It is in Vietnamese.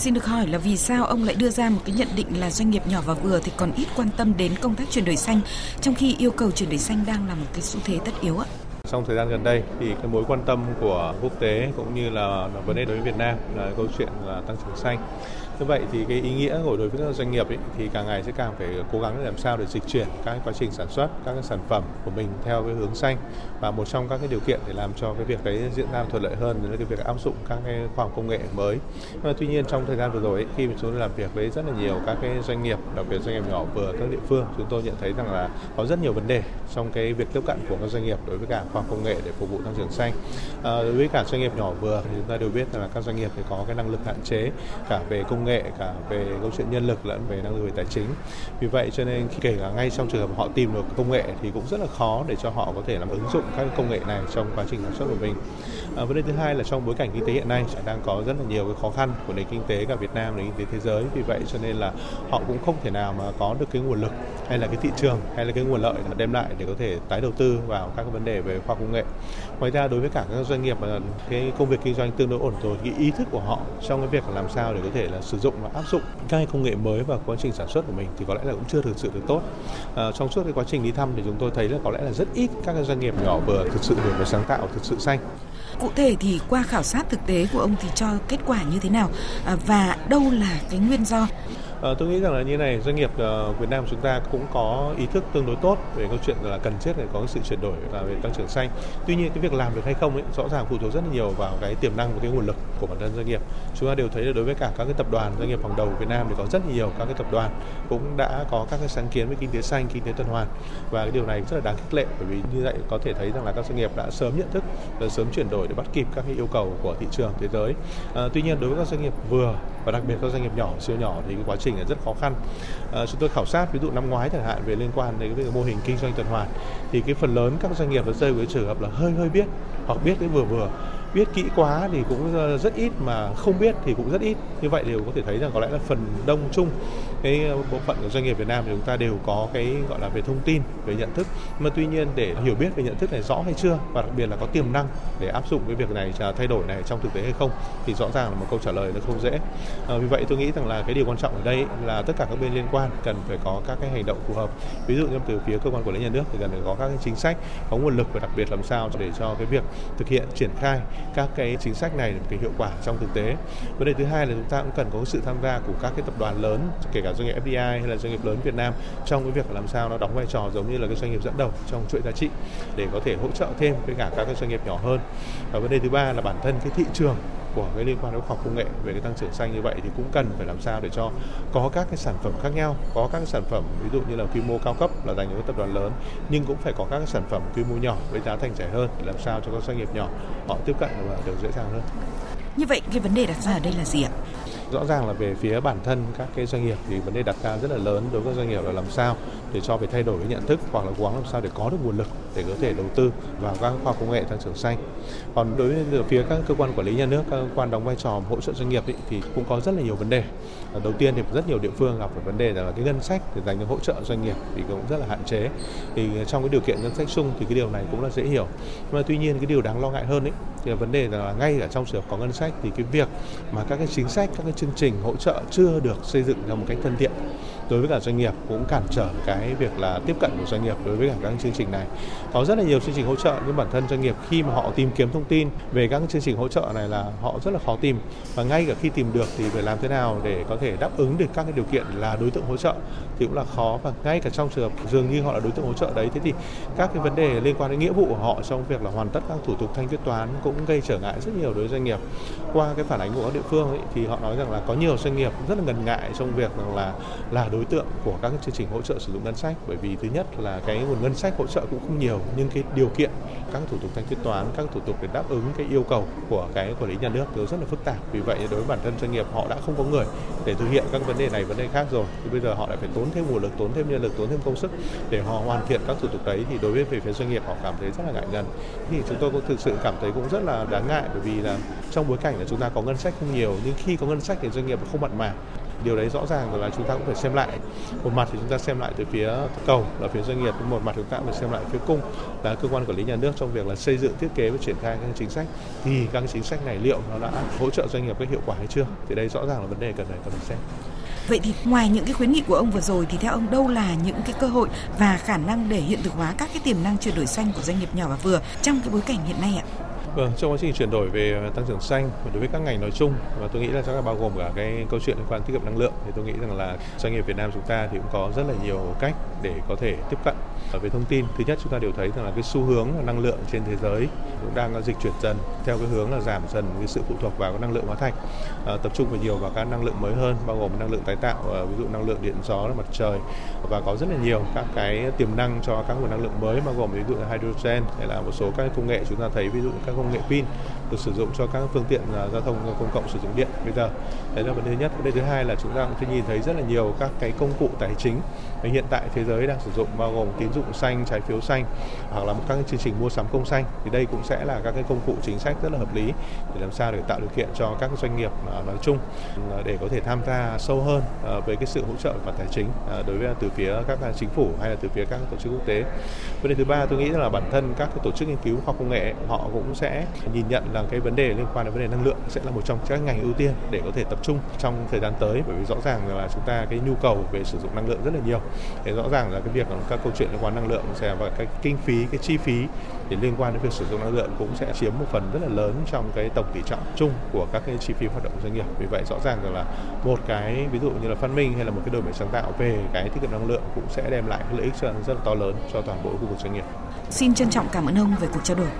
Xin được hỏi là vì sao ông lại đưa ra một cái nhận định là doanh nghiệp nhỏ và vừa thì còn ít quan tâm đến công tác chuyển đổi xanh, trong khi yêu cầu chuyển đổi xanh đang là một cái xu thế tất yếu ạ? Trong thời gian gần đây thì cái mối quan tâm của quốc tế cũng như là vấn đề đối với Việt Nam là câu chuyện là tăng trưởng xanh. Như vậy thì cái ý nghĩa của đối với các doanh nghiệp ấy, thì càng ngày sẽ càng phải cố gắng để làm sao để dịch chuyển các quá trình sản xuất các cái sản phẩm của mình theo cái hướng xanh và một trong các cái điều kiện để làm cho cái việc đấy diễn ra thuận lợi hơn là cái việc áp dụng các cái khoa học công nghệ mới. Và tuy nhiên trong thời gian vừa rồi ấy, khi mà chúng tôi làm việc với rất là nhiều các cái doanh nghiệp, đặc biệt doanh nghiệp nhỏ vừa các địa phương, chúng tôi nhận thấy rằng là có rất nhiều vấn đề trong cái việc tiếp cận của các doanh nghiệp đối với cả khoa khoa công nghệ để phục vụ tăng trưởng xanh. À, đối với cả doanh nghiệp nhỏ vừa thì chúng ta đều biết là các doanh nghiệp thì có cái năng lực hạn chế cả về công nghệ cả về câu chuyện nhân lực lẫn về năng lực về tài chính. Vì vậy cho nên kể cả ngay trong trường hợp họ tìm được công nghệ thì cũng rất là khó để cho họ có thể làm ứng dụng các công nghệ này trong quá trình sản xuất của mình. À, vấn đề thứ hai là trong bối cảnh kinh tế hiện nay đang có rất là nhiều cái khó khăn của nền kinh tế cả Việt Nam nền kinh tế thế giới. Vì vậy cho nên là họ cũng không thể nào mà có được cái nguồn lực hay là cái thị trường hay là cái nguồn lợi đem lại để có thể tái đầu tư vào các vấn đề về khoa khoa công nghệ. Ngoài ra đối với cả các doanh nghiệp mà cái công việc kinh doanh tương đối ổn rồi, cái ý thức của họ trong cái việc làm sao để có thể là sử dụng và áp dụng các công nghệ mới vào quá trình sản xuất của mình thì có lẽ là cũng chưa thực sự được tốt. À, trong suốt cái quá trình đi thăm thì chúng tôi thấy là có lẽ là rất ít các cái doanh nghiệp nhỏ vừa thực sự đổi về sáng tạo, thực sự xanh. Cụ thể thì qua khảo sát thực tế của ông thì cho kết quả như thế nào à, và đâu là cái nguyên do? À, tôi nghĩ rằng là như này doanh nghiệp uh, Việt Nam chúng ta cũng có ý thức tương đối tốt về câu chuyện là cần thiết để có sự chuyển đổi và về tăng trưởng xanh. Tuy nhiên cái việc làm được hay không ấy rõ ràng phụ thuộc rất là nhiều vào cái tiềm năng và cái nguồn lực của bản thân doanh nghiệp. Chúng ta đều thấy là đối với cả các cái tập đoàn doanh nghiệp hàng đầu Việt Nam thì có rất nhiều các cái tập đoàn cũng đã có các cái sáng kiến về kinh tế xanh, kinh tế tuần hoàn và cái điều này rất là đáng khích lệ bởi vì như vậy có thể thấy rằng là các doanh nghiệp đã sớm nhận thức và sớm chuyển đổi để bắt kịp các cái yêu cầu của thị trường thế giới. À, tuy nhiên đối với các doanh nghiệp vừa và đặc biệt các doanh nghiệp nhỏ siêu nhỏ thì cái quá trình là rất khó khăn. À, chúng tôi khảo sát ví dụ năm ngoái chẳng hạn về liên quan đến cái mô hình kinh doanh tuần hoàn thì cái phần lớn các doanh nghiệp ở rơi với trường hợp là hơi hơi biết hoặc biết cái vừa vừa biết kỹ quá thì cũng ờ, rất ít mà không biết thì cũng rất ít. Như vậy đều có thể thấy rằng có lẽ là phần đông chung cái ờ, bộ phận của doanh nghiệp Việt Nam thì chúng ta đều có cái gọi là về thông tin về nhận thức. Mà tuy nhiên để hiểu biết về nhận thức này rõ hay chưa và đặc biệt là có tiềm năng để áp dụng cái việc này à, thay đổi này trong thực tế hay không thì rõ ràng là một câu trả lời nó không dễ. À, vì vậy tôi nghĩ rằng là cái điều quan trọng ở đây là tất cả các bên liên quan cần phải có các cái hành động phù hợp. Ví dụ như từ phía cơ quan quản lý nhà nước thì cần phải có các cái chính sách có nguồn lực và đặc biệt làm sao để cho cái việc thực hiện triển khai các cái chính sách này được hiệu quả trong thực tế. Vấn đề thứ hai là chúng ta cũng cần có sự tham gia của các cái tập đoàn lớn, kể cả doanh nghiệp FDI hay là doanh nghiệp lớn Việt Nam, trong cái việc làm sao nó đóng vai trò giống như là cái doanh nghiệp dẫn đầu trong chuỗi giá trị để có thể hỗ trợ thêm với cả các cái doanh nghiệp nhỏ hơn. Và vấn đề thứ ba là bản thân cái thị trường của cái liên quan đến khoa học công nghệ về cái tăng trưởng xanh như vậy thì cũng cần phải làm sao để cho có các cái sản phẩm khác nhau có các cái sản phẩm ví dụ như là quy mô cao cấp là dành cho các tập đoàn lớn nhưng cũng phải có các cái sản phẩm quy mô nhỏ với giá thành rẻ hơn để làm sao cho các doanh nghiệp nhỏ họ tiếp cận và được dễ dàng hơn. Như vậy cái vấn đề đặt ra ở đây là gì ạ? Rõ ràng là về phía bản thân các cái doanh nghiệp thì vấn đề đặt ra rất là lớn đối với doanh nghiệp là làm sao để cho phải thay đổi cái nhận thức hoặc là cố gắng làm sao để có được nguồn lực để có thể đầu tư vào các khoa công nghệ tăng trưởng xanh. Còn đối với phía các cơ quan quản lý nhà nước, các cơ quan đóng vai trò hỗ trợ doanh nghiệp ý, thì cũng có rất là nhiều vấn đề. À, đầu tiên thì rất nhiều địa phương gặp phải vấn đề là cái ngân sách để dành cho hỗ trợ doanh nghiệp thì cũng rất là hạn chế. Thì à, trong cái điều kiện ngân sách chung thì cái điều này cũng là dễ hiểu. Nhưng mà tuy nhiên cái điều đáng lo ngại hơn ấy thì là vấn đề là ngay cả trong trường hợp có ngân sách thì cái việc mà các cái chính sách, các cái chương trình hỗ trợ chưa được xây dựng theo một cách thân thiện đối với cả doanh nghiệp cũng cản trở cái việc là tiếp cận của doanh nghiệp đối với cả các chương trình này. Có rất là nhiều chương trình hỗ trợ nhưng bản thân doanh nghiệp khi mà họ tìm kiếm thông tin về các chương trình hỗ trợ này là họ rất là khó tìm. Và ngay cả khi tìm được thì phải làm thế nào để có thể đáp ứng được các cái điều kiện là đối tượng hỗ trợ thì cũng là khó. Và ngay cả trong trường hợp dường như họ là đối tượng hỗ trợ đấy thế thì các cái vấn đề liên quan đến nghĩa vụ của họ trong việc là hoàn tất các thủ tục thanh quyết toán cũng gây trở ngại rất nhiều đối với doanh nghiệp. Qua cái phản ánh của các địa phương ấy, thì họ nói rằng là có nhiều doanh nghiệp rất là ngần ngại trong việc rằng là là đối đối tượng của các chương trình hỗ trợ sử dụng ngân sách? Bởi vì thứ nhất là cái nguồn ngân sách hỗ trợ cũng không nhiều, nhưng cái điều kiện, các thủ tục thanh quyết toán, các thủ tục để đáp ứng cái yêu cầu của cái quản lý nhà nước đều rất là phức tạp. Vì vậy đối với bản thân doanh nghiệp họ đã không có người để thực hiện các vấn đề này, vấn đề khác rồi. Thì bây giờ họ lại phải tốn thêm nguồn lực, tốn thêm nhân lực, tốn thêm công sức để họ hoàn thiện các thủ tục đấy. Thì đối với về phía doanh nghiệp họ cảm thấy rất là ngại ngần. Thì chúng tôi cũng thực sự cảm thấy cũng rất là đáng ngại, bởi vì là trong bối cảnh là chúng ta có ngân sách không nhiều, nhưng khi có ngân sách thì doanh nghiệp không mặn mà điều đấy rõ ràng là chúng ta cũng phải xem lại. Một mặt thì chúng ta xem lại từ phía cầu là phía doanh nghiệp, một mặt chúng ta cũng phải xem lại phía cung là cơ quan quản lý nhà nước trong việc là xây dựng, thiết kế và triển khai các chính sách. Thì các chính sách này liệu nó đã hỗ trợ doanh nghiệp có hiệu quả hay chưa? Thì đây rõ ràng là vấn đề cần phải cần phải xem. Vậy thì ngoài những cái khuyến nghị của ông vừa rồi thì theo ông đâu là những cái cơ hội và khả năng để hiện thực hóa các cái tiềm năng chuyển đổi xanh của doanh nghiệp nhỏ và vừa trong cái bối cảnh hiện nay ạ? Vâng, trong quá trình chuyển đổi về à, tăng trưởng xanh và đối với các ngành nói chung và tôi nghĩ là chắc là bao gồm cả cái câu chuyện liên quan tiết kiệm năng lượng thì tôi nghĩ rằng là doanh nghiệp Việt Nam chúng ta thì cũng có rất là nhiều cách để có thể tiếp cận ở về thông tin. Thứ nhất chúng ta đều thấy rằng là cái xu hướng năng lượng trên thế giới cũng đang dịch chuyển dần theo cái hướng là giảm dần cái sự phụ thuộc vào cái năng lượng hóa thạch, à, tập trung vào nhiều vào các năng lượng mới hơn bao gồm năng lượng tái tạo, à, ví dụ năng lượng điện gió, mặt trời và có rất là nhiều các cái tiềm năng cho các nguồn năng lượng mới bao gồm ví dụ là hydrogen hay là một số các công nghệ chúng ta thấy ví dụ các công nghệ pin được sử dụng cho các phương tiện à, giao thông à, công cộng sử dụng điện bây giờ. Đấy là vấn đề nhất. Vấn đề thứ hai là chúng ta cũng thấy nhìn thấy rất là nhiều các cái công cụ tài chính mà hiện tại thế giới đang sử dụng, bao gồm tín dụng xanh, trái phiếu xanh hoặc là một các chương trình mua sắm công xanh. Thì đây cũng sẽ là các cái công cụ chính sách rất là hợp lý để làm sao để tạo điều kiện cho các doanh nghiệp à, nói chung để có thể tham gia sâu hơn với cái sự hỗ trợ và tài chính đối với từ phía các chính phủ hay là từ phía các tổ chức quốc tế. Vấn đề thứ ba, tôi nghĩ là bản thân các tổ chức nghiên cứu khoa học công nghệ, họ cũng sẽ nhìn nhận là cái vấn đề liên quan đến vấn đề năng lượng sẽ là một trong các ngành ưu tiên để có thể tập trung trong thời gian tới bởi vì rõ ràng là chúng ta, cái nhu cầu về sử dụng năng lượng rất là nhiều thì rõ ràng là cái việc các câu chuyện liên quan năng lượng sẽ và cái kinh phí, cái chi phí để liên quan đến việc sử dụng năng lượng cũng sẽ chiếm một phần rất là lớn trong cái tổng tỷ trọng chung của các cái chi phí hoạt động của doanh nghiệp vì vậy rõ ràng là một cái, ví dụ như là phát minh hay là một cái đổi mới sáng tạo về cái tiết kiệm năng lượng cũng sẽ đem lại cái lợi ích rất là to lớn cho toàn bộ khu vực doanh nghiệp. Xin trân trọng cảm ơn ông về cuộc trao đổi.